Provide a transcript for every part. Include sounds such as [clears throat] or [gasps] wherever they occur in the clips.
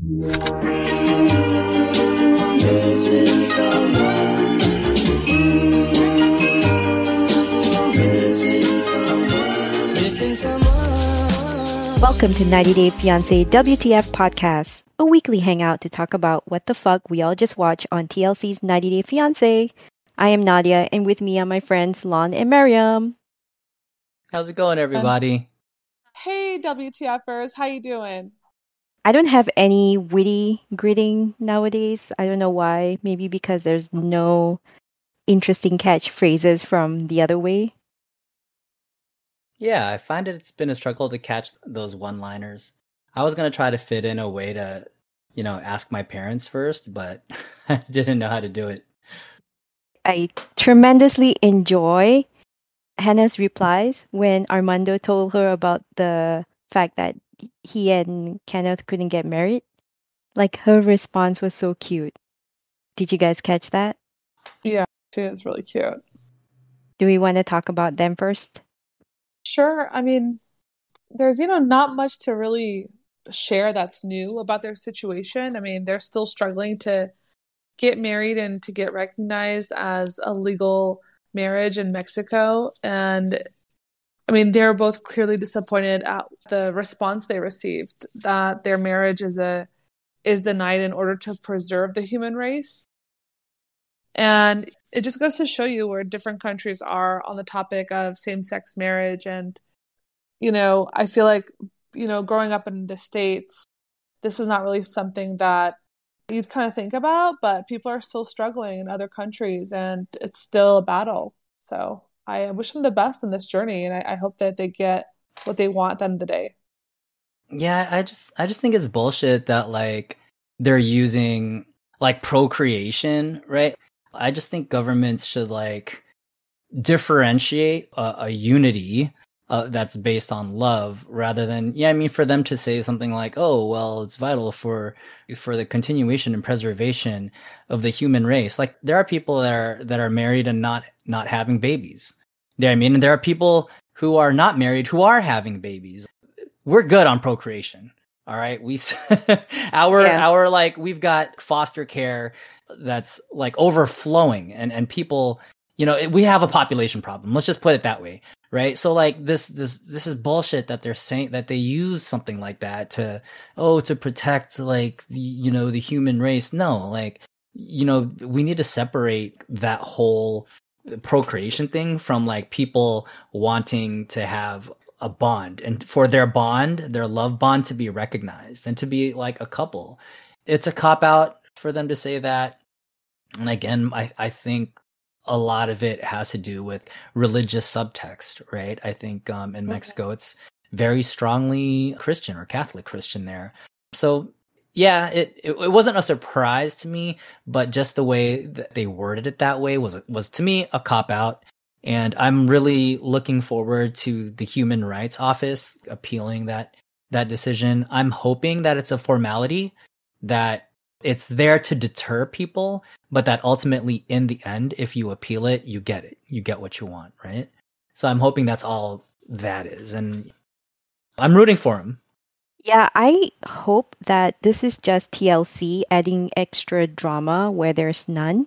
Welcome to 90 Day Fiancé WTF podcast, a weekly hangout to talk about what the fuck we all just watched on TLC's 90 Day Fiancé. I am Nadia, and with me are my friends Lon and Miriam. How's it going, um, everybody? Hey, WTFers, how you doing? I don't have any witty greeting nowadays. I don't know why. Maybe because there's no interesting catchphrases from the other way. Yeah, I find it's been a struggle to catch those one-liners. I was gonna try to fit in a way to, you know, ask my parents first, but [laughs] I didn't know how to do it. I tremendously enjoy Hannah's replies when Armando told her about the fact that he and Kenneth couldn't get married. Like her response was so cute. Did you guys catch that? Yeah, she is really cute. Do we want to talk about them first? Sure. I mean, there's, you know, not much to really share that's new about their situation. I mean, they're still struggling to get married and to get recognized as a legal marriage in Mexico. And I mean, they're both clearly disappointed at the response they received that their marriage is a is denied in order to preserve the human race. And it just goes to show you where different countries are on the topic of same-sex marriage and you know, I feel like you know, growing up in the states, this is not really something that you'd kind of think about, but people are still struggling in other countries and it's still a battle. So I wish them the best in this journey, and I, I hope that they get what they want at the end of the day. Yeah, I just I just think it's bullshit that like they're using like procreation, right? I just think governments should like differentiate a, a unity uh, that's based on love rather than yeah i mean for them to say something like oh well it's vital for for the continuation and preservation of the human race like there are people that are that are married and not not having babies yeah i mean? And there are people who are not married who are having babies. We're good on procreation all right? We [laughs] our yeah. our like we've got foster care that's like overflowing and and people you know we have a population problem. Let's just put it that way right? So like this this this is bullshit that they're saying that they use something like that to oh to protect like the you know the human race. No like you know we need to separate that whole procreation thing from like people wanting to have a bond and for their bond their love bond to be recognized and to be like a couple it's a cop out for them to say that and again i i think a lot of it has to do with religious subtext, right? I think um, in Mexico it's very strongly Christian or Catholic Christian there. So yeah, it, it, it wasn't a surprise to me, but just the way that they worded it that way was was to me a cop out. And I'm really looking forward to the Human Rights Office appealing that that decision. I'm hoping that it's a formality that it's there to deter people, but that ultimately in the end, if you appeal it, you get it. You get what you want, right? So I'm hoping that's all that is. And I'm rooting for him. Yeah, I hope that this is just TLC adding extra drama where there's none.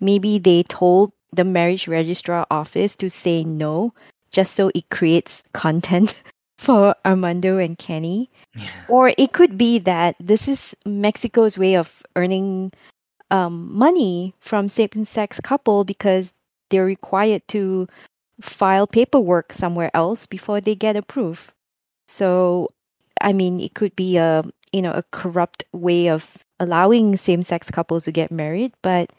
Maybe they told the marriage registrar office to say no just so it creates content [laughs] for Armando and Kenny. Yeah. Or it could be that this is Mexico's way of earning um, money from same-sex couple because they're required to file paperwork somewhere else before they get approved. So, I mean, it could be a you know a corrupt way of allowing same-sex couples to get married, but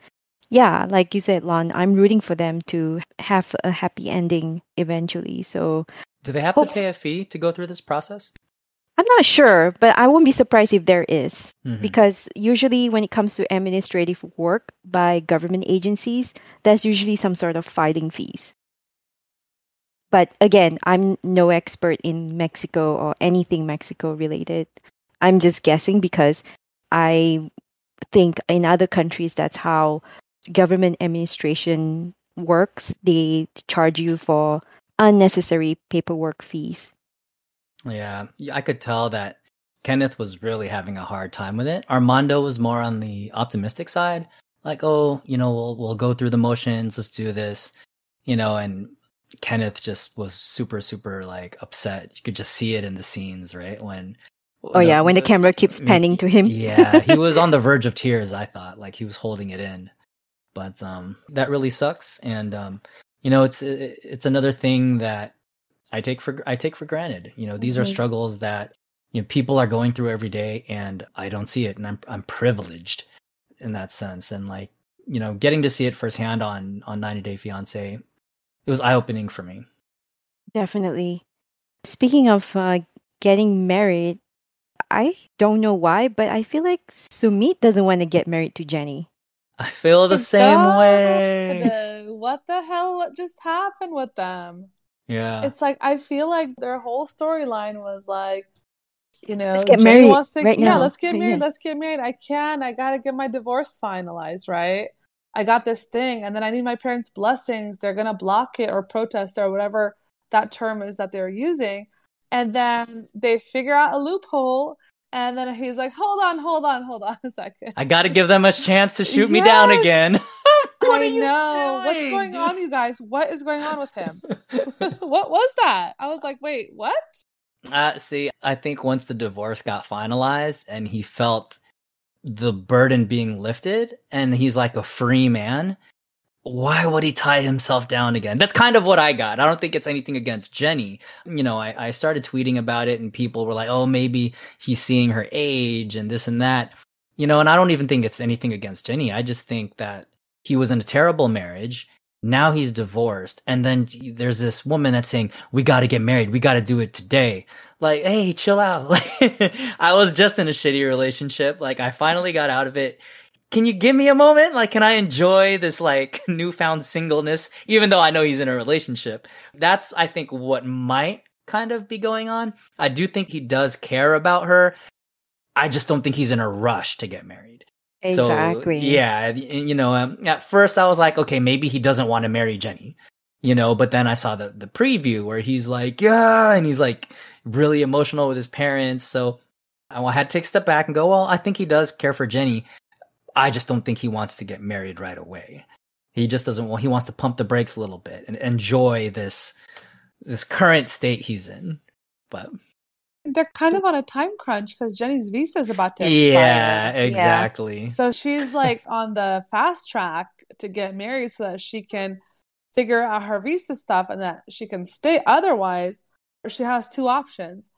yeah, like you said, Lon, I'm rooting for them to have a happy ending eventually. So do they have to pay a fee to go through this process? I'm not sure, but I wouldn't be surprised if there is. Mhm. Because usually, when it comes to administrative work by government agencies, there's usually some sort of filing fees. But again, I'm no expert in Mexico or anything Mexico related. I'm just guessing because I think in other countries, that's how government administration works. They charge you for unnecessary paperwork fees. Yeah, I could tell that Kenneth was really having a hard time with it. Armando was more on the optimistic side, like, oh, you know, we'll we'll go through the motions, let's do this, you know, and Kenneth just was super super like upset. You could just see it in the scenes, right? When Oh, yeah, when the camera keeps panning to him. yeah, he [laughs] was on the verge of tears, I thought, like he was holding it in. But um that really sucks and um you know, it's it- it's another thing that I take for I take for granted. You know, these are Mhm. struggles that you know people are going through every day, and I don't see it, and I'm I'm privileged in that sense. And like you know, getting to see it firsthand on on 90 Day Fiance, it was eye opening for me. Definitely. Speaking of uh, getting married, I don't know why, but I feel like Sumit doesn't want to get married to Jenny. I feel the My same God, way. What the hell? What just happened with them? Yeah, It's like I feel like their whole storyline was like, you know, Let's get Jenny married wants to, right yeah, now. let's get married, Yeah. let's get married. I can, I gotta get my divorce finalized, right? I got this thing, and then I need my parents' blessings. They're gonna block it or protest or whatever that term is that they're using, and then they figure out a loophole, and then he's like, "Hold on, hold on, hold on a second. I got to give them a chance to shoot me down again. [laughs] what I are you know. What's going on, you guys? What is going on with him? [laughs] [laughs] what was that? I was like, wait, what? Uh, see, I think once the divorce got finalized and he felt the burden being lifted and he's like a free man, why would he tie himself down again? That's kind of what I got. I don't think it's anything against Jenny. You know, I, I started tweeting about it and people were like, oh, maybe he's seeing her age and this and that. You know, and I don't even think it's anything against Jenny. I just think that he was in a terrible marriage. Now he's divorced. And then there's this woman that's saying, we got to get married. We got to do it today. Like, hey, chill out. [laughs] I was just in a shitty relationship. Like, I finally got out of it. Can you give me a moment? Like, can I enjoy this, like, [laughs] newfound singleness, even though I know he's in a relationship? That's, I think, what might kind of be going on. I do think he does care about her. I just don't think he's in a rush to get married. Exactly. So, yeah, you know, um, at first I was like, okay, maybe he doesn't want to marry Jenny, you know, but then I saw the the preview where he's like, yeah, and he's like really emotional with his parents. So I had to take a step back and go, well, I think he does care for Jenny. I just don't think he wants to get married right away. He just doesn't want. He wants to pump the brakes a little bit and enjoy this this current state he's in. But They're kind of on a time crunch because Jenny's visa is about to expire. yeah, exactly. So she's like on the fast track to get married so that she can figure out her visa stuff and that she can stay. Otherwise, she has two options.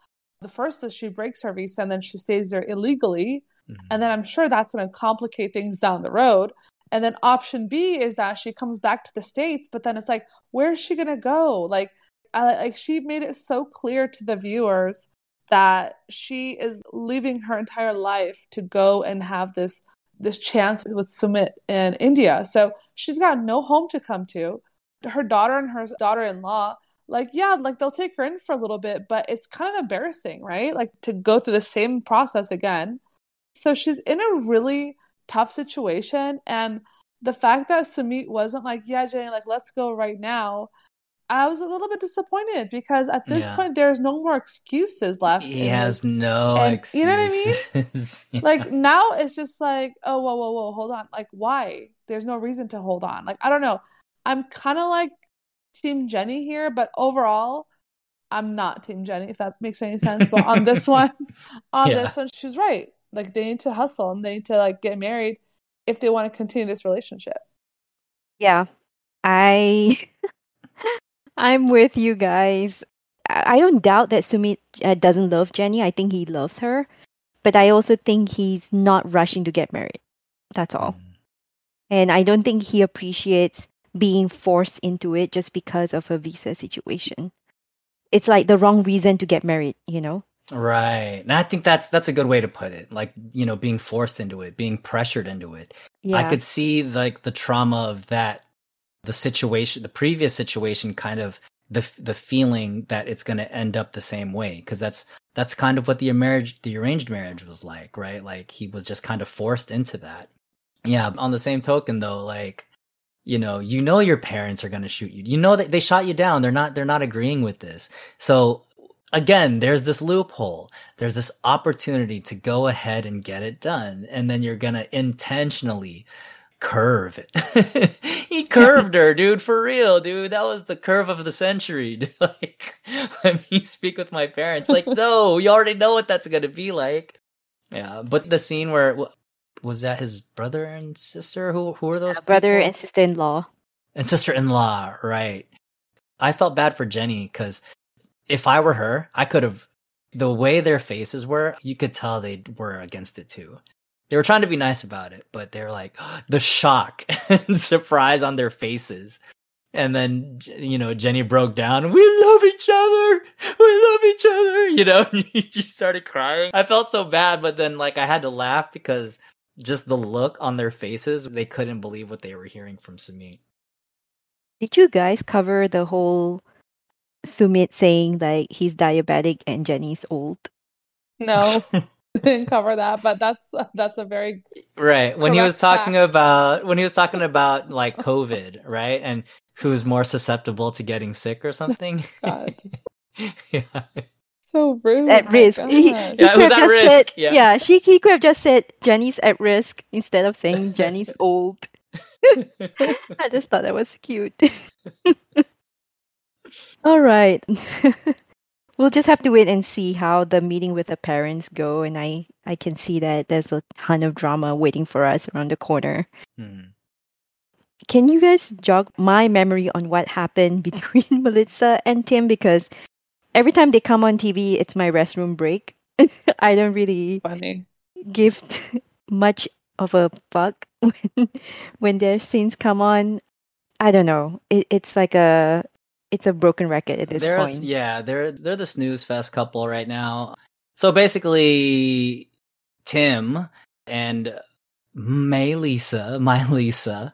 The first is she breaks her visa and then she stays there illegally. Mhm. And then I'm sure that's going to complicate things down the road. And then option B is that she comes back to the States, but then it's like, where is she going to go? Like, I, like she made it so clear to the viewers that she is leaving her entire life to go and have this this chance with Sumit in India. So she's got no home to come to. Her daughter and her daughter-in-law, like yeah, like they'll take her in for a little bit, but it's kind of embarrassing, right? Like to go through the same process again. So she's in a really tough situation and the fact that Sumit wasn't like, yeah, Jenny, like let's go right now. I was a little bit disappointed because at this Yeah. point there's no more excuses left. He has this. no and- excuses. you know what I mean? [laughs] Like now it's just like, oh, whoa, whoa, whoa, hold on. Like, why? There's no reason to hold on. Like, I don't know. I'm kind of like Team Jenny here, but overall, I'm not Team Jenny, if that makes any sense. But on this one, [laughs] on Yeah. this one, she's right. Like, they need to hustle and they need to like get married if they want to continue this relationship. Yeah, I [laughs] I'm with you guys. I I don't doubt that Sumit uh, doesn't love Jenny. I think he loves her, but I also think he's not rushing to get married. That's all. And I don't think he appreciates being forced into it just because of a visa situation. It's like the wrong reason to get married, you know? Right. And I think that's that's a good way to put it. Like, you know, being forced into it, being pressured into it. Yeah. I could see like the trauma of that the situation, the previous situation kind of the the feeling that it's going to end up the same way because that's that's kind of what the marriage the arranged marriage was like, right? Like he was just kind of forced into that. Yeah, on the same token though, like you know, you know your parents are going to shoot you. You know that they shot you down. They're not they're not agreeing with this. So again, there's this loophole. There's this opportunity to go ahead and get it done. And then you're going to intentionally curve it. [laughs] he curved her, dude, for real, dude. That was the curve of the century. [laughs] like, let me speak with my parents. Like, [laughs] no, you already know what that's going to be like. Yeah. But the scene where was that his brother and sister? Who, who are those? Yeah, brother and sister in law. And sister in law, right. I felt bad for Jenny because if I were her, I could have the way their faces were, you could tell they were against it too. They were trying to be nice about it, but they're like [gasps] the shock [laughs] and surprise on their faces. And then you know Jenny broke down. We love each other. We love each other. [laughs] You know, [laughs] she started crying. I felt so bad, but then like I had to laugh because just the look on their faces, they couldn't believe what they were hearing from Sumit. Did you guys cover the whole Sumit saying like he's diabetic and Jenny's old? No, [laughs] didn't cover that, but that's that's a very right when he was talking fact. about when he was talking about like [laughs] COVID, right, and who's more susceptible to getting sick or something. [laughs] God. yeah. So rude. at my risk. He, he Yeah, could who's at just risk? said, Yeah. she he could have just said Jenny's at risk instead of saying [laughs] Jenny's old. [laughs] I just thought that was cute. [laughs] All right. we'll just have to wait and see how the meeting with the parents go and I I can see that there's a ton of drama waiting for us around the corner. Hmm. Can you guys jog my memory on what happened between Melissa and Tim because every time they come on TV it's my restroom break. [laughs] I don't really Funny. give [laughs] much of a fuck [laughs] when when their scenes come on. I don't know. It, it's like a it's a broken record at this There's point. yeah, they're they're the snooze fest couple right now. So basically, Tim and May Lisa, my Lisa,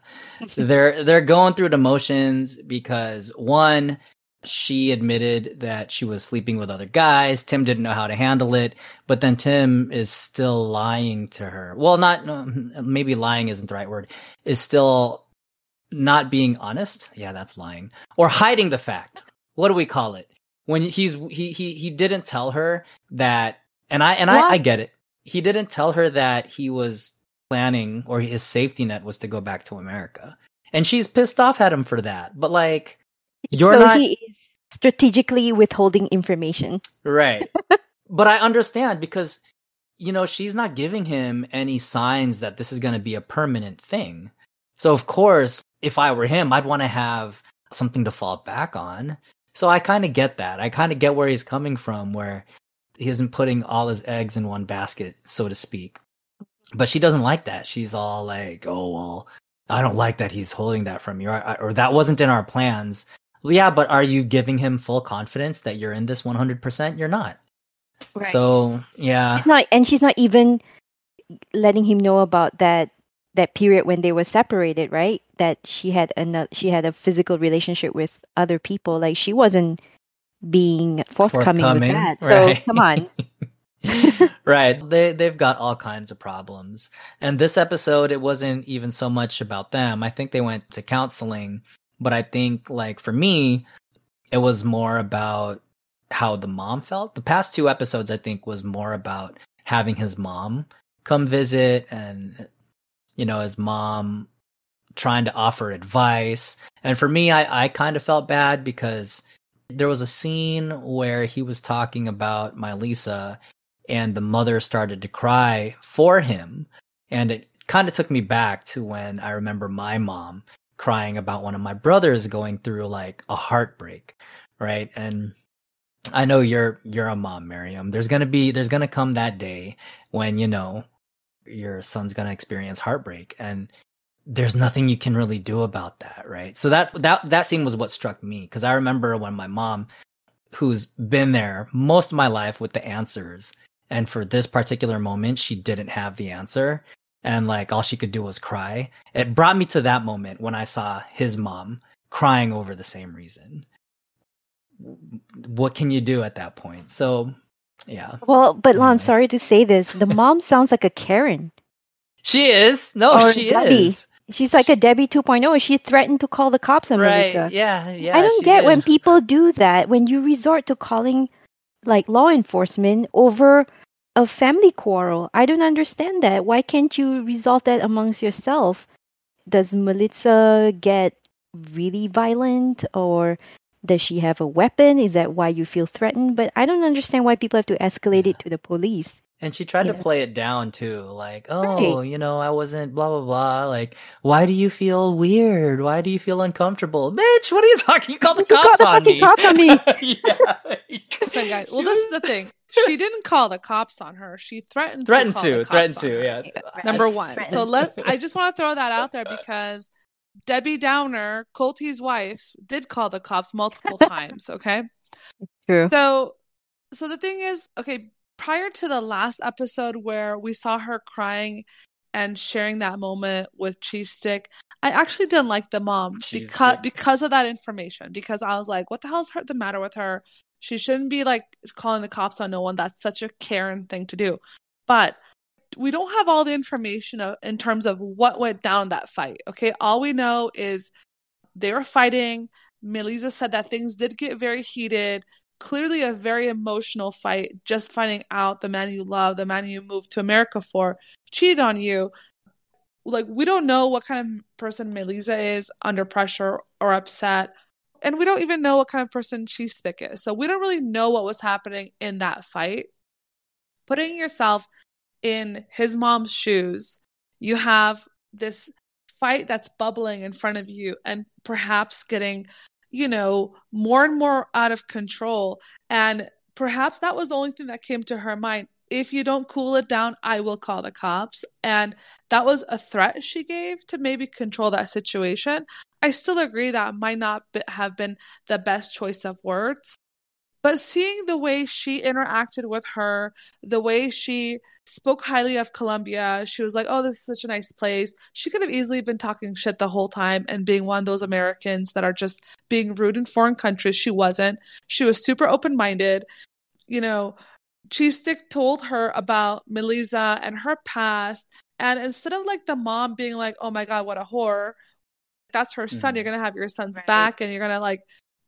they're they're going through the motions because one, she admitted that she was sleeping with other guys. Tim didn't know how to handle it, but then Tim is still lying to her. Well, not [laughs] maybe lying isn't the right word. Is still not being honest. Yeah, that's lying or hiding the fact. What do we call it? When he's he he he didn't tell her that, and I and I, I get it. He didn't tell her that he was planning or his safety net was to go back to America, and she's pissed off at him for that. But like, you're so not he is strategically withholding information. right. [laughs] but I understand because you know she's not giving him any signs that this is going to be a permanent thing. So of course, if I were him, I'd want to have something to fall back on. So I kind of get that. I kind of get where he's coming from, where he isn't putting all his eggs in one basket, so to speak. But she doesn't like that. She's all like, "Oh well, I don't like that he's holding that from you, or, or that wasn't in our plans." Well, yeah, but are you giving him full confidence that you're in this 100%? You're not. Right. So, yeah. she's not and she's not even letting him know about that that period when they were separated, right? That she had another she had a physical relationship with other people. Like she wasn't being forthcoming, with Forthcoming, that. So come on. [laughs] [laughs] right. They they've got all kinds of problems. And this episode it wasn't even so much about them. I think they went to counseling, but I think like for me it was more about how the mom felt. The past two episodes I think was more about having his mom come visit and you know his mom trying to offer advice. And for me I I kind of felt bad because there was a scene where he was talking about my Lisa and the mother started to cry for him and it kind of took me back to when I remember my mom crying about one of my brothers going through like a heartbreak, right? And I know you're you're a mom, Miriam. There's gonna be there's gonna come that day when you know your son's gonna experience heartbreak, and there's nothing you can really do about that, right? So that that that scene was what struck me because I remember when my mom who's been there most of my life with the answers. And for this particular moment, she didn't have the answer. And like all she could do was cry. It brought me to that moment when I saw his mom crying over the same reason. What can you do at that point? So, yeah. Well, but Lon, Anyway. sorry to say this, the mom [laughs] sounds like a Karen. She is. No, Or she Debbie. is. She's like a Debbie 2.0. and She threatened to call the cops on Right. Melissa. Yeah. Yeah. I don't get when people do that, when you resort to calling like law enforcement over a family quarrel. I don't understand that. Why can't you resolve that amongst yourself? Does Melissa get really violent or does she have a weapon? Is that why you feel threatened? But I don't understand why people have to escalate it to the police. And she tried to play it down too, like, oh, you know, I wasn't blah blah blah. Like, why do you feel weird? Why do you feel uncomfortable, bitch? What are you talking? You called the You called cops the on fucking me. cops on me. [laughs] yeah. [laughs] Listen, guys. Well, this is the thing. She didn't call the cops on her. She threatened threatened to. call the to, cops threatened on to, her. yeah. Number one. Threatened. So let [laughs] I just want to throw that out there because Debbie Downer, Colty's wife, did call the cops multiple [laughs] times. Okay. True. So so the thing is, okay, prior to the last episode where we saw her crying and sharing that moment with Cheese Stick, I actually didn't like the mom Cheese because Stick. because of that information. Because I was like, what the hell's her the matter with her? She shouldn't be like calling the cops on no one. That's such a Karen thing to do. But we don't have all the information in terms of what went down that fight. Okay, all we know is they were fighting. Melissa said that things did get very heated. Clearly, a very emotional fight. Just finding out the man you love, the man you moved to America for, cheated on you. Like we don't know what kind of person Melissa is under pressure or upset, and we don't even know what kind of person Cheese Stick is. So we don't really know what was happening in that fight. Putting yourself in his mom's shoes, you have this fight that's bubbling in front of you and perhaps getting, you know, more and more out of control. And perhaps that was the only thing that came to her mind. If you don't cool it down, I will call the cops. And that was a threat she gave to maybe control that situation. I still agree that might not have been the best choice of words. But seeing the way she interacted with her, the way she spoke highly of Colombia, she was like, oh, this is such a nice place. She could have easily been talking shit the whole time and being one of those Americans that are just being rude in foreign countries. She wasn't. She was super open minded. You know, Cheese Stick told her about Melissa and her past. And instead of like the mom being like, oh my God, what a whore, that's her son. Mhm. You're going to have your son's Right. back and you're going to like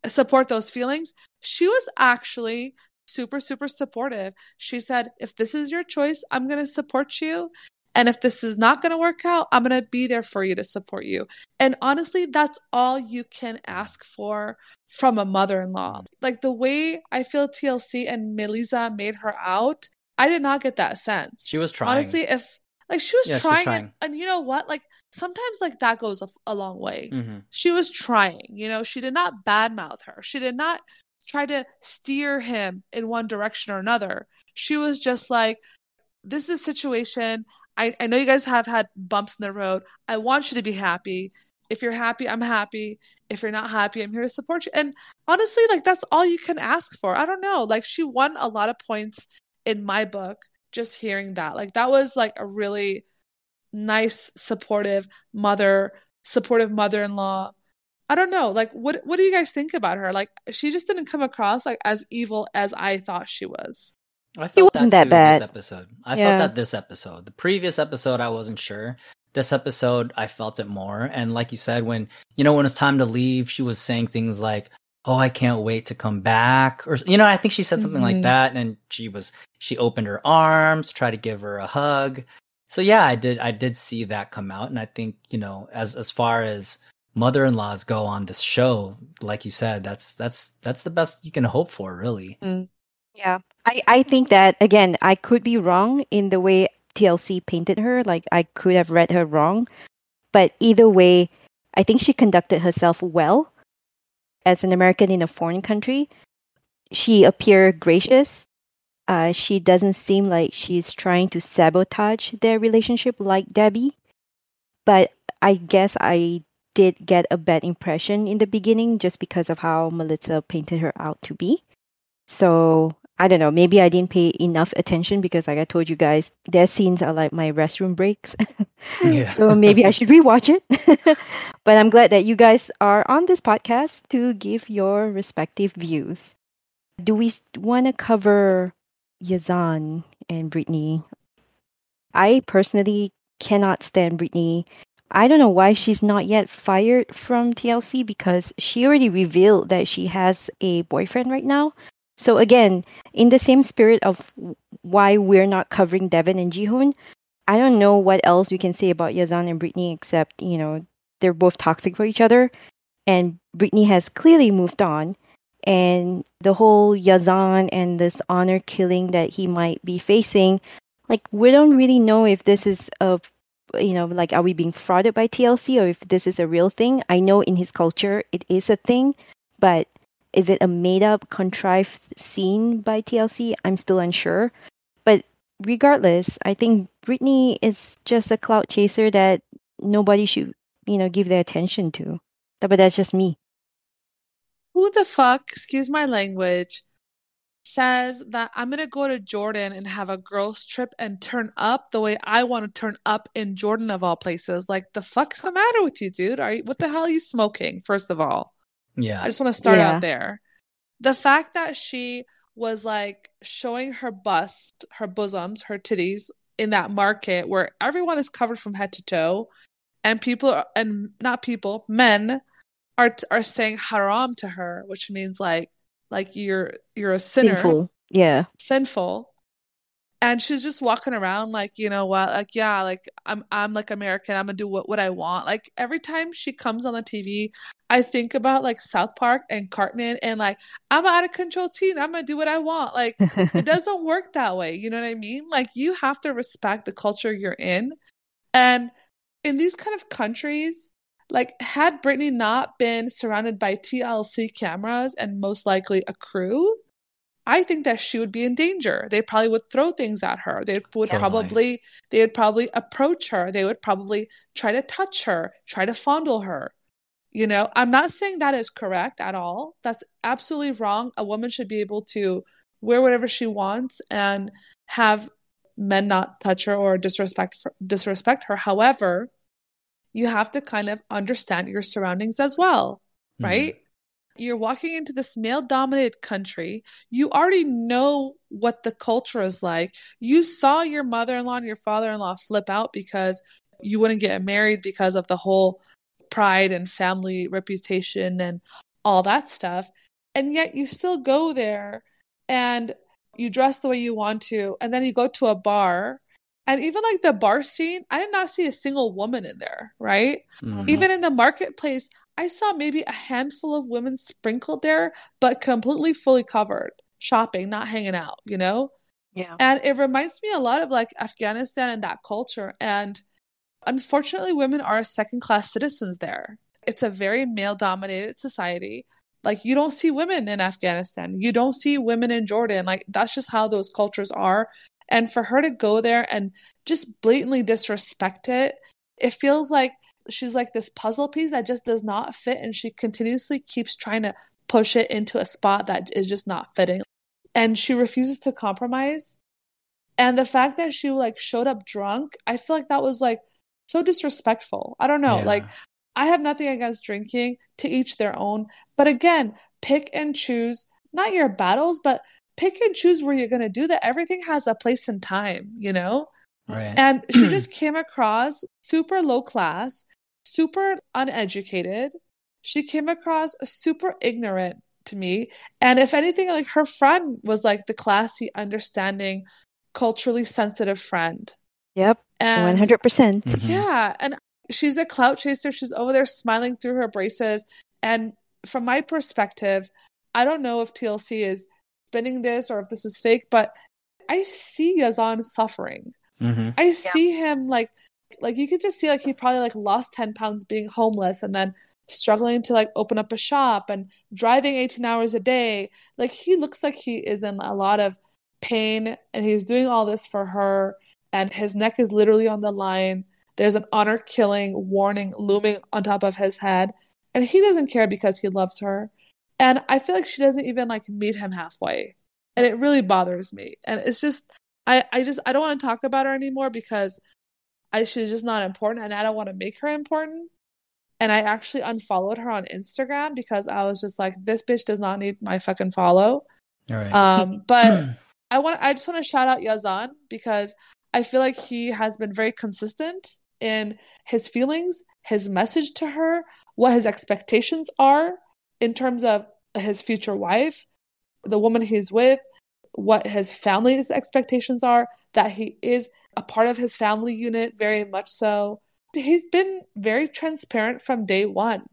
support those feelings. She was actually super, super supportive. She said, if this is your choice, I'm going to support you. And if this is not going to work out, I'm going to be there for you to support you. And honestly, that's all you can ask for from a mother in law. Like the way I feel TLC and Melissa made her out, I did not get that sense. She was trying. Honestly, if like she was Yeah, she was trying, trying. And, and you know what? Like sometimes like that goes a, a long way. hmm She was trying, you know, she did not badmouth her. She did not try to steer him in one direction or another. She was just like, this is a situation. I, I know you guys have had bumps in the road. I want you to be happy. If you're happy, I'm happy. If you're not happy, I'm here to support you. And honestly, like that's all you can ask for. I don't know. Like she won a lot of points in my book just hearing that. Like that was like a really nice, supportive mother, supportive mother-in-law. I don't know. Like what what do you guys think about her? Like she just didn't come across like as evil as I thought she was. I He felt wasn't that, that bad. this episode. I Yeah. felt that this episode. The previous episode, I wasn't sure. This episode, I felt it more. And like you said, when you know when it's time to leave, she was saying things like, "Oh, I can't wait to come back," or you know, I think she said something like Mhm. that. And she was she opened her arms, tried to give her a hug. So yeah, I did I did see that come out, and I think you know as as far as mother-in-laws go on this show, like you said, that's that's that's the best you can hope for, really. Yeah. I, I think that again, I could be wrong in the way TLC painted her. Like I could have read her wrong. But either way, I think she conducted herself well as an American in a foreign country. She appeared gracious. Uh, she doesn't seem like she's trying to sabotage their relationship like Debbie. But I guess I did get a bad impression in the beginning just because of how Melissa painted her out to be. So I don't know. Maybe I didn't pay enough attention because, like I told you guys, their scenes are like my restroom breaks. [laughs] Yeah. so maybe I should rewatch it. [laughs] but I'm glad that you guys are on this podcast to give your respective views. Do we want to cover Yazan and Brittany? I personally cannot stand Brittany. I don't know why she's not yet fired from TLC because she already revealed that she has a boyfriend right now. So again, in the same spirit of why we're not covering Deavan and Jihoon, I don't know what else we can say about Yazan and Brittany except, you know, they're both toxic for each other and Brittany has clearly moved on and the whole Yazan and this honor killing that he might be facing, like we don't really know if this is a you know, like are we being frauded by TLC or if this is a real thing? I know in his culture it is a thing, but is it a made up, contrived scene by TLC? I'm still unsure. But regardless, I think Brittany is just a clout chaser that nobody should, you know, give their attention to. But that's just me. Who the fuck, excuse my language, says that I'm gonna go to Jordan and have a girls' trip and turn up the way I want to turn up in Jordan of all places? Like, the fuck's the matter with you, dude? Are you, what the hell are you smoking? First of all, I just want to start Yeah. out there. The fact that she was like showing her bust, her bosoms, her titties in that market where everyone is covered from head to toe, and people are, and not people, men are are saying haram to her, which means like like you're you're a sinner, Sinful. Yeah. sinful. And she's just walking around like, you know what, like yeah, like I'm I'm like American, I'm gonna do what, what I want. Like every time she comes on the TV, I think about like South Park and Cartman and like I'm out of control teen, I'm gonna do what I want. Like it [laughs] doesn't work that way. You know what I mean? Like you have to respect the culture you're in. And in these kind of countries, like had Brittany not been surrounded by TLC cameras and most likely a crew, I think that she would be in danger. They probably would throw things at her. They would Totally. probably they would probably approach her. They would probably try to touch her, try to fondle her. You know, I'm not saying that is correct at all. That's absolutely wrong. A woman should be able to wear whatever she wants and have men not touch her or disrespect disrespect her. However, you have to kind of understand your surroundings as well, Mhm. right? You're walking into this male dominated country. You already know what the culture is like. You saw your mother in law and your father in law flip out because you wouldn't get married because of the whole pride and family reputation and all that stuff. And yet you still go there and you dress the way you want to. And then you go to a bar. And even like the bar scene, I did not see a single woman in there, right? Mhm. Even in the marketplace, I saw maybe a handful of women sprinkled there, but completely fully covered, shopping, not hanging out, you know? Yeah. And it reminds me a lot of like Afghanistan and that culture. And unfortunately, women are second class citizens there. It's a very male dominated society. Like, you don't see women in Afghanistan, you don't see women in Jordan. Like, that's just how those cultures are. And for her to go there and just blatantly disrespect it, it feels like she's like this puzzle piece that just does not fit. And she continuously keeps trying to push it into a spot that is just not fitting. And she refuses to compromise. And the fact that she like showed up drunk, I feel like that was like so disrespectful. I don't know. Yeah. Like, I have nothing against drinking, to each their own. But again, pick and choose not your battles, but pick and choose where you're going to do that. Everything has a place and time, you know? right. And she [clears throat] just came across super low class, super uneducated. She came across super ignorant to me. And if anything, like her friend was like the classy, understanding, culturally sensitive friend. Yep. And One hundred percent. Mhm. yeah, and she's a clout chaser. She's over there smiling through her braces. And from my perspective, I don't know if TLC is spinning this or if this is fake, but I see Yazan suffering. Mhm. I see him like like you could just see like he probably like lost 10 pounds being homeless and then struggling to like open up a shop and driving 18 hours a day. Like he looks like he is in a lot of pain and he's doing all this for her and his neck is literally on the line. There's an honor killing warning looming on top of his head and he doesn't care because he loves her. And I feel like she doesn't even like meet him halfway. And it really bothers me. And it's just I I just I don't want to talk about her anymore because I she's just not important and I don't want to make her important. And I actually unfollowed her on Instagram because I was just like, this bitch does not need my fucking follow. All right. Um, [clears throat] but I want I just want to shout out Yazan because I feel like he has been very consistent in his feelings, his message to her, what his expectations are in terms of his future wife, the woman he's with, what his family's expectations are, that he is a part of his family unit, very much so. He's been very transparent from day one.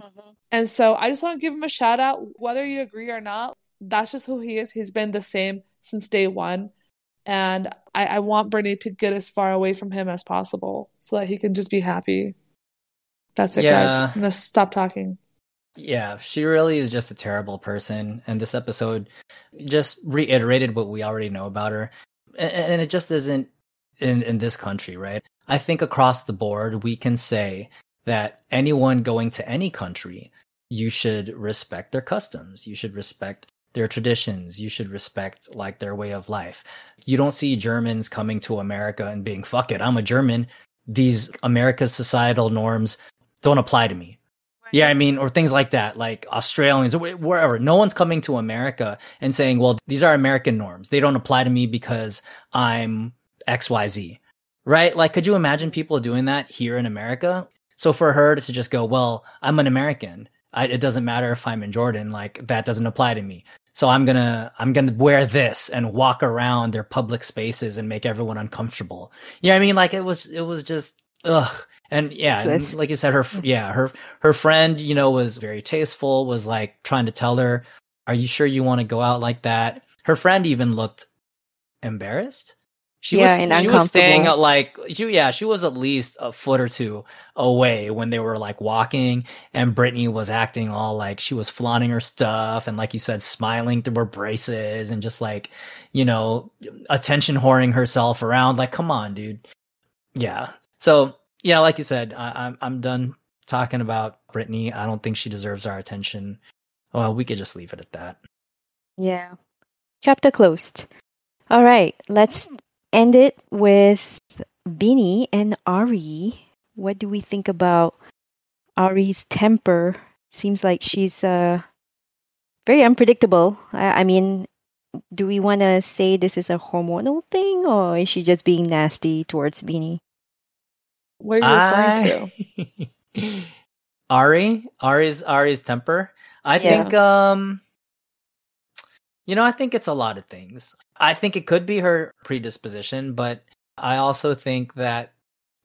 Mm-hmm. And so I just want to give him a shout out, whether you agree or not. That's just who he is. He's been the same since day one. And I, I want Brittany to get as far away from him as possible so that he can just be happy. That's it, yeah. guys. I'm going to stop talking. Yeah, she really is just a terrible person. And this episode just reiterated what we already know about her. And it just isn't in, in this country, right? I think across the board, we can say that anyone going to any country, you should respect their customs. You should respect their traditions. You should respect like their way of life. You don't see Germans coming to America and being, fuck it, I'm a German. These America's societal norms don't apply to me. Yeah, I mean, or things like that, like Australians or wherever. No one's coming to America and saying, well, these are American norms. They don't apply to me because I'm XYZ, right? Like, could you imagine people doing that here in America? So for her to just go, well, I'm an American. I, it doesn't matter if I'm in Jordan. Like that doesn't apply to me. So I'm gonna I'm gonna wear this and walk around their public spaces and make everyone uncomfortable. Yeah, I mean, like it was it was just ugh. And yeah, and like you said, her mm. yeah her her friend you know was very tasteful. Was like trying to tell her, "Are you sure you want to go out like that?" Her friend even looked embarrassed. She yeah, was she was staying at like she yeah she was at least a foot or two away when they were like walking and Brittany was acting all like she was flaunting her stuff and like you said smiling through her braces and just like you know attention whoring herself around. Like come on dude. Yeah. So yeah like you said I, I'm I'm done talking about Brittany. I don't think she deserves our attention. Well we could just leave it at that. Yeah. Chapter closed. All right let's end it with Binny and Ari. What do we think about Ari's temper? Seems like she's uh, very unpredictable. I, I mean, do we want to say this is a hormonal thing or is she just being nasty towards Binny? What are you referring to? [laughs] Ari, Ari's Ari's temper. I yeah. think um you know, I think it's a lot of things. I think it could be her predisposition, but I also think that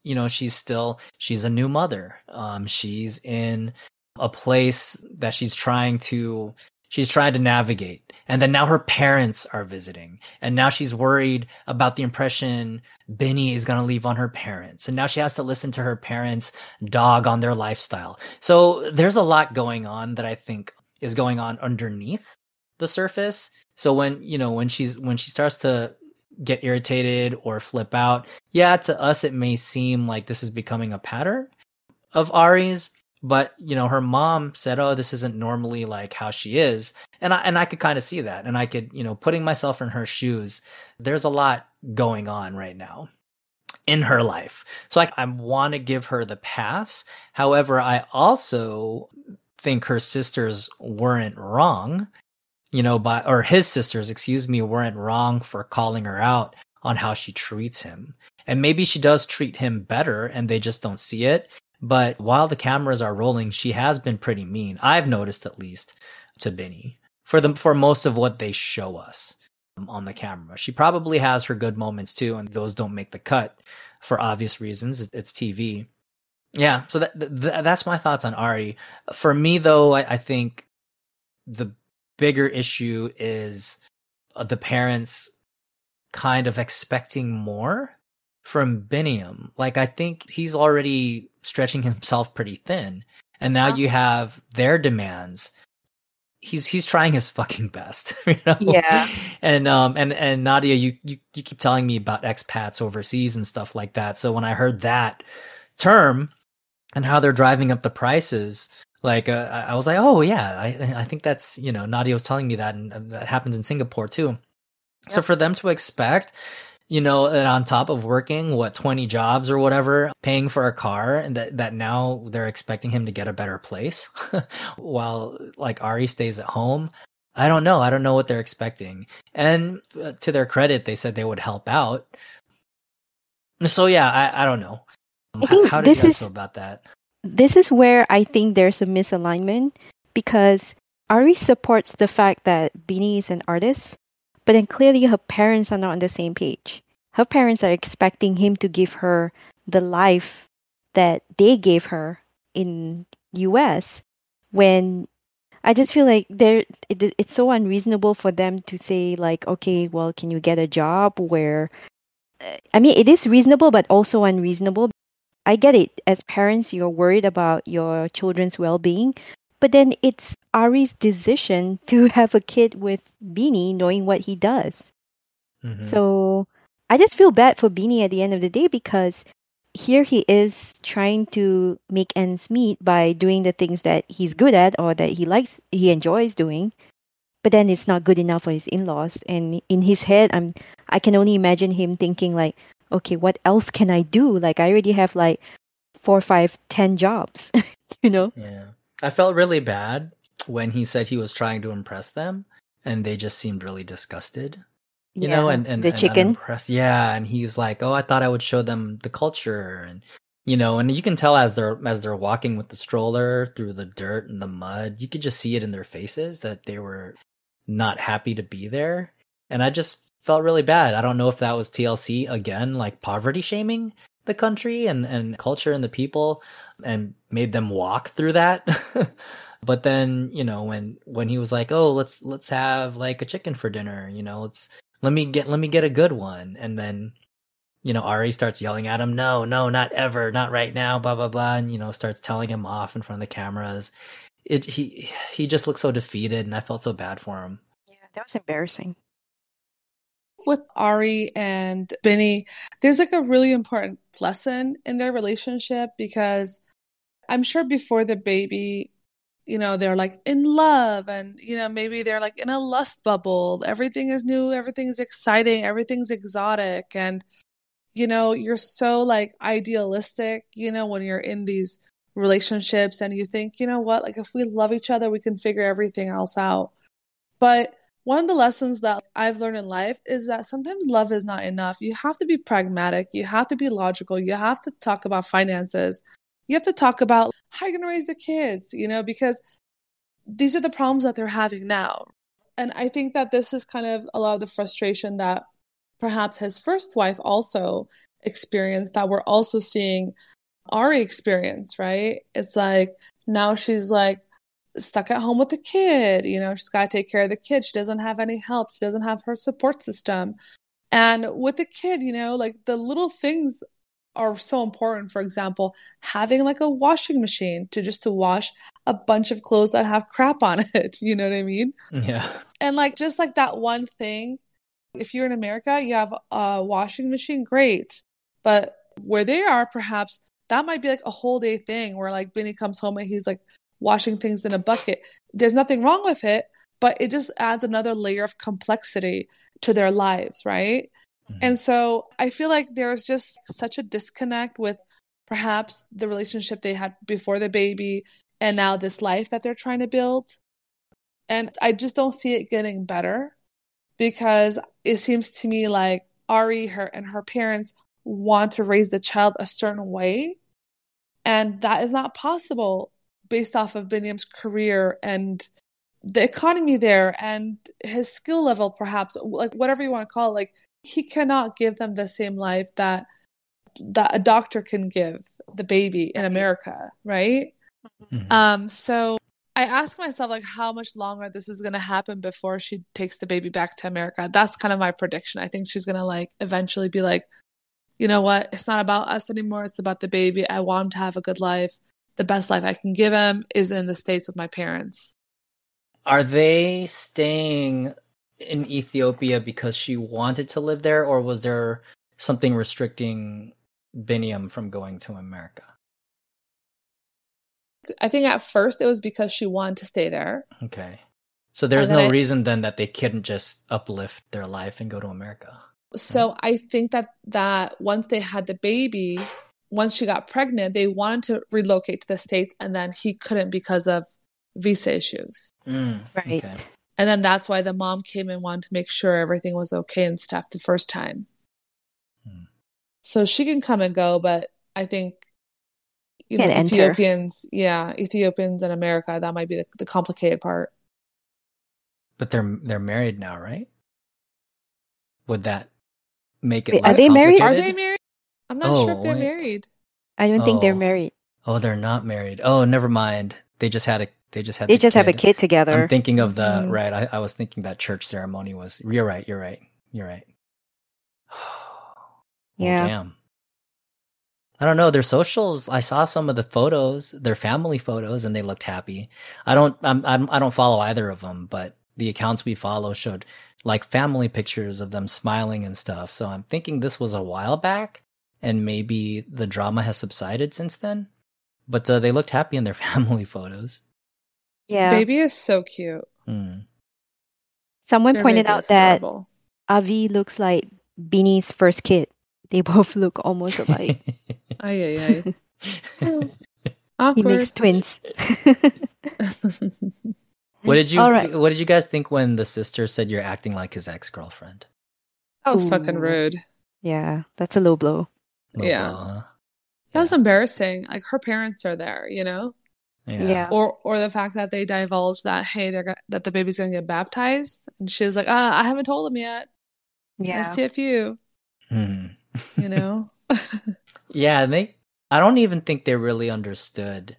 you know she's still she's a new mother. Um, she's in a place that she's trying to she's trying to navigate and then now her parents are visiting and now she's worried about the impression Benny is going to leave on her parents and now she has to listen to her parents dog on their lifestyle so there's a lot going on that i think is going on underneath the surface. So when, you know, when she's when she starts to get irritated or flip out, yeah, to us it may seem like this is becoming a pattern of Ari's, but you know, her mom said, "Oh, this isn't normally like how she is." And I and I could kind of see that. And I could, you know, putting myself in her shoes, there's a lot going on right now in her life. So I, I want to give her the pass. However, I also think her sisters weren't wrong you know, by or his sisters, excuse me, weren't wrong for calling her out on how she treats him. And maybe she does treat him better and they just don't see it. But while the cameras are rolling, she has been pretty mean. I've noticed at least to Binny for the for most of what they show us um, on the camera. She probably has her good moments too, and those don't make the cut for obvious reasons. It's TV. Yeah, so that, that that's my thoughts on Ari. For me, though, I, I think the bigger issue is uh, the parents kind of expecting more from Biniam. Like I think he's already stretching himself pretty thin. And now you have their demands. He's he's trying his fucking best, [laughs] you know? Yeah. And um and and Nadia, you, you you keep telling me about expats overseas and stuff like that. So when I heard that term and how they're driving up the prices Like uh, I was like, oh yeah, I I think that's you know Nadia was telling me that, and uh, that happens in Singapore too. Yep. So for them to expect, you know, that on top of working what twenty jobs or whatever, paying for a car, and that that now they're expecting him to get a better place, [laughs] while like Ari stays at home. I don't know. I don't know what they're expecting. And uh, to their credit, they said they would help out. So yeah, I, I don't know. I How, how did you guys is feel about that? This is where I think there's a misalignment because Ari supports the fact that Beanie is an artist, but then clearly her parents are not on the same page. Her parents are expecting him to give her the life that they gave her in US when I just feel like there it, it's so unreasonable for them to say like okay well can you get a job where I mean it is reasonable but also unreasonable I get it. As parents, you're worried about your children's well being. But then it's Ari's decision [laughs] to have a kid with Beanie knowing what he does. Mhm. So I just feel bad for Beanie at the end of the day because here he is trying to make ends meet by doing the things that he's good at or that he likes, he enjoys doing. But then it's not good enough for his in-laws. And in his head, I'm I can only imagine him thinking like, okay, what else can I do? Like I already have like four, five, ten jobs, [laughs] you know? Yeah. I felt really bad when he said he was trying to impress them and they just seemed really disgusted. You know, and, and the and chicken. Yeah, and he was like, "Oh, I thought I would show them the culture." And you know, and you can tell as they're as they're walking with the stroller through the dirt and the mud, you could just see it in their faces that they were not happy to be there. And I just felt really bad. I don't know if that was TLC again, like poverty shaming the country and and culture and the people and made them walk through that. [laughs] but then, you know, when when he was like, "Oh, let's let's have like a chicken for dinner," you know, let's let me get let me get a good one. And then you know, Ari starts yelling at him, "No, no, not ever, not right now," blah blah blah, and you know, starts telling him off in front of the cameras. It he he just looked so defeated, and I felt so bad for him. Yeah, that was embarrassing. With Ari and Benny, there's like a really important lesson in their relationship because I'm sure before the baby, you know, they're like in love and, you know, maybe they're like in a lust bubble. Everything is new, everything's exciting, everything's exotic. And, you know, you're so like idealistic, you know, when you're in these relationships and you think, you know what, like if we love each other, we can figure everything else out. But one of the lessons that I've learned in life is that sometimes love is not enough. You have to be pragmatic, you have to be logical, you have to talk about finances, you have to talk about how you're going to raise the kids, you know, because these are the problems that they're having now. And I think that this is kind of a lot of the frustration that perhaps his first wife also experienced, that we're also seeing Ari experience, right? It's like now she's like, stuck at home with the kid. You know, she's got to take care of the kid. She doesn't have any help. She doesn't have her support system. And with the kid, you know, like the little things are so important. For example, having like a washing machine to just to wash a bunch of clothes that have crap on [laughs] it. You know what I mean? Yeah. And like just like that one thing, if you're in America, you have a washing machine, great. But where they are, perhaps that might be like a whole day thing where like Benny comes home and he's like washing things in a bucket. There's nothing wrong with it, but it just adds another layer of complexity to their lives, right? Mhm. And so I feel like there's just such a disconnect with perhaps the relationship they had before the baby and now this life that they're trying to build. And I just don't see it getting better because it seems to me like Ari her and her parents want to raise the child a certain way and that is not possible based off of Biniam's career and the economy there and his skill level perhaps like whatever you want to call it like he cannot give them the same life that that a doctor can give the baby in America right? Mhm. um so I ask myself like how much longer this is going to happen before she takes the baby back to America? That's kind of my prediction. I think she's going to like eventually be like you know what? It's not about us anymore. It's about the baby. I want him to have a good life the best life I can give him is in the states with my parents Are they staying in Ethiopia because she wanted to live there, or was there something restricting Biniam from going to America? I think at first it was because she wanted to stay there. Okay. So there's no I- reason then that they couldn't just uplift their life and go to America. So I think that that once they had the baby, once she got pregnant, they wanted to relocate to the states, and then he couldn't because of visa issues. Mm, Right. okay. And then that's why the mom came and wanted to make sure everything was okay and stuff the first time. Hmm. So she can come and go, but I think you know Can enter. Ethiopians, yeah, Ethiopians in America, that might be the, the complicated part. But they're they're married now, right? Would that make it Wait, are less they married? Are they married? I'm not sure Oh, if they're wait. married. I don't think they're Oh. married. Oh, they're not married. Oh, never mind. They just had a they just had They the just have a kid together. I'm thinking of the Mhm. right. I, I was thinking that church ceremony was. You're right. You're right. You're right. Well, [sighs] Yeah. Damn. I don't know. Their socials. I saw some of the photos, their family photos, and they looked happy. I don't. I'm. I'm I don't follow either of them, but the accounts we follow showed like family pictures of them smiling and stuff. So I'm thinking this was a while back, and maybe the drama has subsided since then. But uh, they looked happy in their [laughs] family photos. yeah. Baby is so cute. Hmm. Someone Their pointed out that adorable. Avi looks like Beanie's first kid. They both [laughs] look almost alike. [laughs] Ay, ay, ay. he makes twins. What did you All right. What did you guys think when the sister said you're acting like his ex girlfriend? that was fucking rude. Yeah, that's a low blow. Yeah. That was embarrassing. Like her parents are there, you know, Yeah. Yeah. or or the fact that they divulged that hey, they're go- that the baby's gonna get baptized, and she was like, ah, I haven't told him yet. Yeah. STFU, Hmm. you know. [laughs] [laughs] Yeah. They. I don't even think they really understood.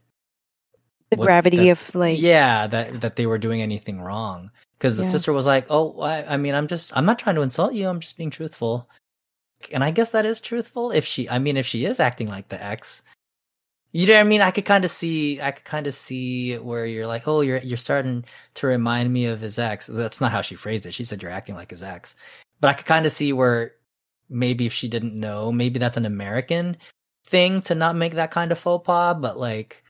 The what gravity the- of like yeah, that that they were doing anything wrong. Because the Yeah. sister was like, "Oh, I, I mean, I'm just, I'm not trying to insult you. I'm just being truthful." And I guess that is truthful. If she, I mean, if she is acting like the ex, you know what I mean? I could kind of see, I could kind of see where you're like, "Oh, you're you're starting to remind me of his ex." That's not how she phrased it. She said you're acting like his ex, but I could kind of see where maybe if she didn't know, maybe that's an American thing to not make that kind of faux pas, but like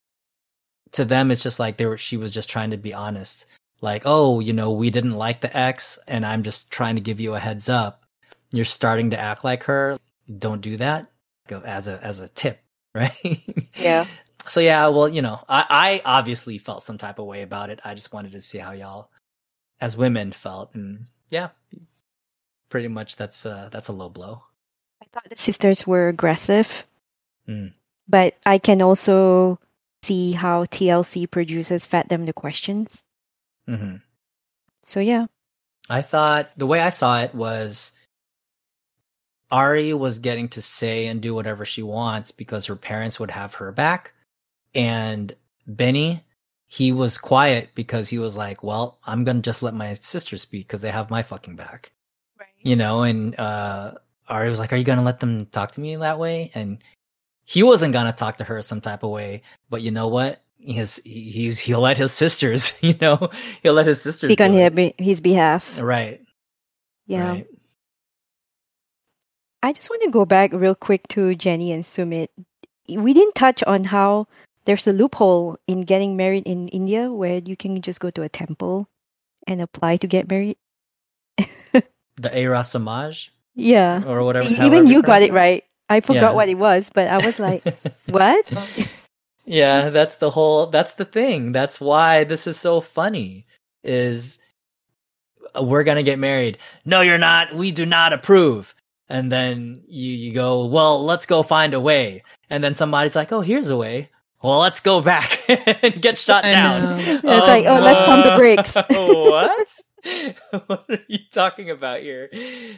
to them it's just like they were she was just trying to be honest like oh you know we didn't like the ex and i'm just trying to give you a heads up you're starting to act like her don't do that as a as a tip [laughs] right Yeah. so yeah well you know i i obviously felt some type of way about it i just wanted to see how y'all as women felt and yeah pretty much that's uh that's a low blow I thought the sisters were aggressive. Mm. But I can also see how TLC producers fed them the questions. hmm So yeah. I thought the way I saw it was Ari was getting to say and do whatever she wants because her parents would have her back. And Benny, he was quiet because he was like, well, I'm going to just let my sister speak because they have my fucking back. Right. You know, and uh, Ari was like, are you going to let them talk to me that way? And he wasn't going to talk to her some type of way. But you know what? His, he's, he'll let his sisters, [laughs] you know, he'll let his sisters Speak on his, his behalf. Right. Yeah. Right. I just want to go back real quick to Jenny and Sumit. We didn't touch on how there's a loophole in getting married in India where you can just go to a temple and apply to get married. [laughs] The Arya Samaj Yeah. or whatever. Even you got it right. I forgot Yeah. what it was, but I was like, [laughs] what? [laughs] yeah, that's the whole. That's the thing. That's why this is so funny. Is uh, we're gonna get married? No, you're not. We do not approve. And then you you go. Well, let's go find a way. And then somebody's like, Oh, here's a way. Well, let's go back [laughs] and get shot I down. know. It's like, oh, let's pump the brakes. [laughs] what? [laughs] what are you talking about here?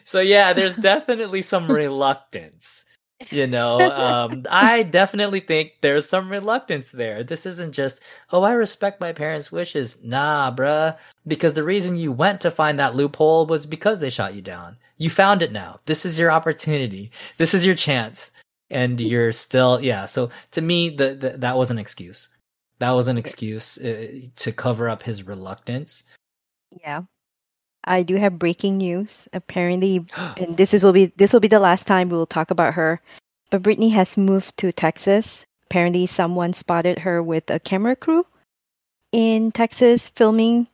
So yeah, there's definitely some reluctance. You know, um, I definitely think there's some reluctance there. This isn't just, oh, I respect my parents' wishes. Nah, bruh. Because the reason you went to find that loophole was because they shot you down. You found it now. This is your opportunity. This is your chance. And you're still, yeah. So to me, the, the that was an excuse. That was an excuse uh, to cover up his reluctance. Yeah. I do have breaking news. Apparently, [gasps] and this is will be this will be the last time we will talk about her. But Brittany has moved to Texas apparently someone spotted her with a camera crew in Texas filming.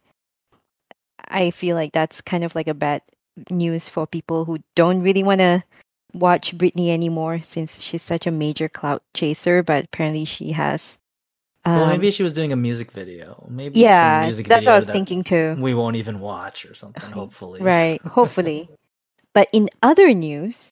I feel like that's kind of like a bad news for people who don't really want to watch Brittany anymore since she's such a major clout chaser, but apparently she has. well, um, maybe she was doing a music video. Maybe yeah, it's a music that's video what I was thinking too. We won't even watch or something. [laughs] Hopefully, Right, hopefully. but in other news,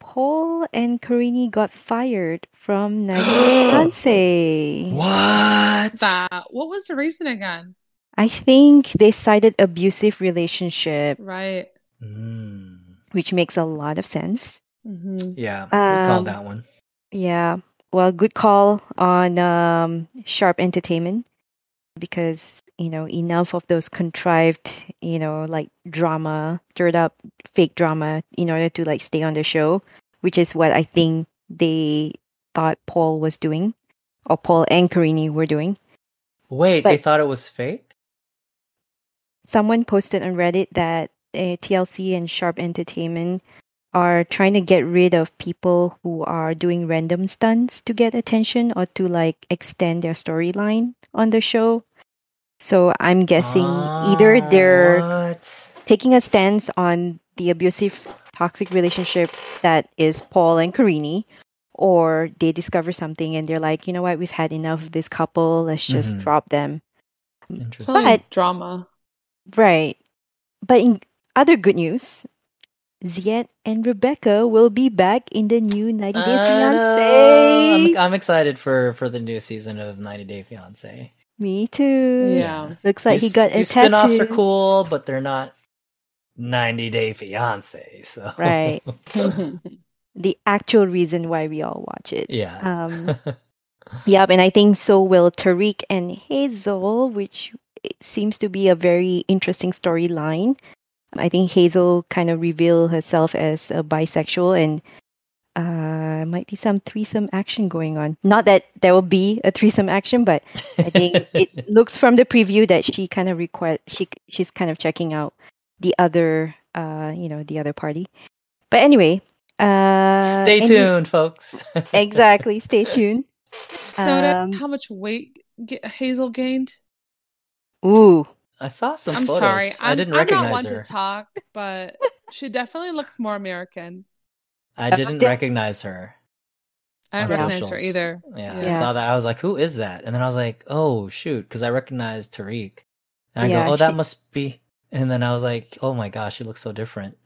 Paul and Karine got fired from 90 Day Fiancé. What? That what was the reason again? I think they cited abusive relationship, Right. Mm. which makes a lot of sense. hmm Yeah, we called Um, that one. Yeah. Well, good call on um, Sharp Entertainment because, you know, enough of those contrived, you know, like drama, stirred up fake drama in order to like stay on the show, which is what I think they thought Paul was doing or Paul and Karine were doing. Wait, they thought it was fake? Someone posted on Reddit that uh, TLC and Sharp Entertainment are trying to get rid of people who are doing random stunts to get attention or to like extend their storyline on the show. So I'm guessing either Ah, they're what? taking a stance on the abusive, toxic relationship that is Paul and Karine, or they discover something and they're like, you know what, we've had enough of this couple, let's just Mhm. drop them. Interesting. But- drama. Right. But in other good news, Zied and Rebecca will be back in the new 90 Day I. Fiancé. I'm, I'm excited for for the new season of 90 Day Fiance. Me too. Yeah. Looks like he These- got a these spin-offs tattoo. are cool, but they're not 90 Day Fiance. So Right. [laughs] [laughs] The actual reason why we all watch it. yeah. Um, [laughs] Yep, and I think so will Tarik and Hazel, which it seems to be a very interesting storyline. I think Hazel kind of revealed herself as a bisexual and uh might be some threesome action going on. Not that there will be a threesome action, but I think [laughs] it looks from the preview that she kind of request she she's kind of checking out the other uh you know the other party. But anyway, uh Stay any- tuned, folks. Exactly, stay tuned. Um, how much weight get Hazel gained. Ooh, I saw some I'm photos. sorry. I I'm, didn't I'm recognize not one her. to talk, but she definitely looks more American. I Uh, didn't recognize her. I didn't recognize her either. Yeah, I saw that. I was like, "Who is that?" And then I was like, "Oh shoot," because I recognized Tarik. And I Yeah, go, "Oh, that must be." And then I was like, "Oh my gosh, she looks so different."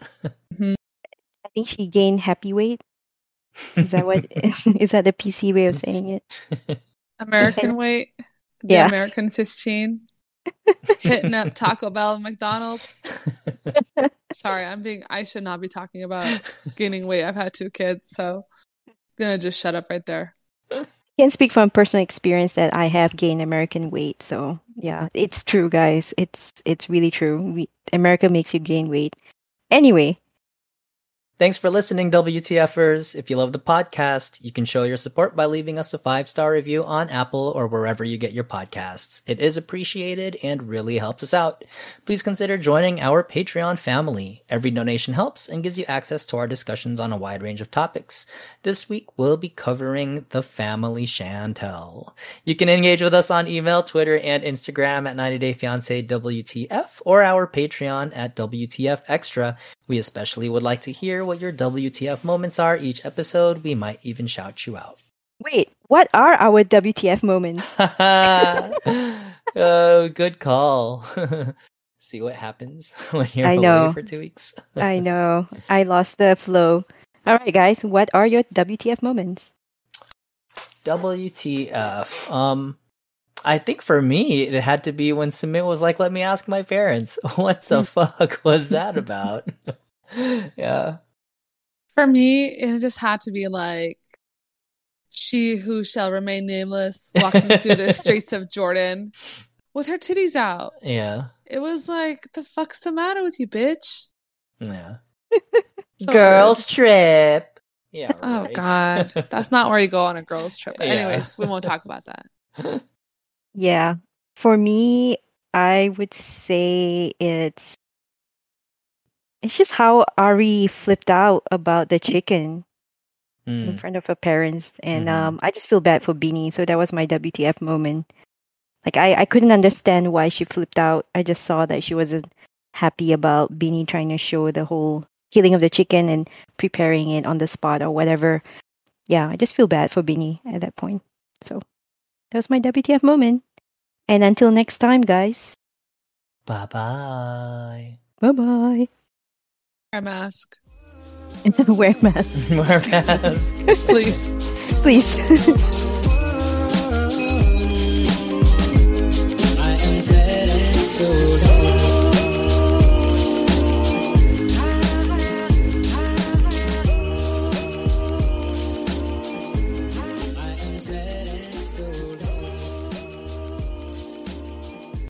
I think she gained happy weight. Is that what? [laughs] [laughs] is that the PC way of saying it? [laughs] American weight. The Yeah. American 15. [laughs] Hitting up Taco Bell and McDonald's. Sorry, I'm being I should not be talking about gaining weight. I've had two kids, so I'm gonna just shut up right there. I can speak from personal experience that I have gained American weight. So yeah, it's true, guys. It's it's really true. We, America makes you gain weight. Anyway, Thanks for listening, WTFers. If you love the podcast, you can show your support by leaving us a five star review on Apple or wherever you get your podcasts. It is appreciated and really helps us out. Please consider joining our Patreon family. Every donation helps and gives you access to our discussions on a wide range of topics. This week, we'll be covering the family Chantel. You can engage with us on email, Twitter, and Instagram at 90 Day Fiance WTF or our Patreon at WTF Extra. We especially would like to hear what your WTF moments are each episode. We might even shout you out. wait, what are our WTF moments? [laughs] oh, good call. [laughs] See what happens [laughs] when you're I away know. for two weeks. I know I lost the flow. All right, guys, what are your WTF moments? WTF. Um, I think for me, it had to be when Sumit was like, "Let me ask my parents." [laughs] What the [laughs] fuck was that about? [laughs] yeah. For me, it just had to be like she who shall remain nameless walking through the streets of Jordan with her titties out. Yeah. It was like, the fuck's the matter with you, bitch? Yeah. So Girls rude. trip. Yeah. Oh. God, that's not where you go on a girls' trip. But Yeah. anyways, we won't talk about that. Yeah. For me, I would say it's it's just how Ari flipped out about the chicken. in Mm. front of her parents, and Mhm. um, I just feel bad for Beanie. So that was my WTF moment. Like I, I couldn't understand why she flipped out. I just saw that she wasn't happy about Beanie trying to show the whole killing of the chicken and preparing it on the spot or whatever. Yeah, I just feel bad for Beanie at that point. So that was my WTF moment. And until next time, guys. Bye bye. Bye bye. Wear a mask, And [laughs] wear a mask, [laughs] Wear a mask. please. [laughs] please.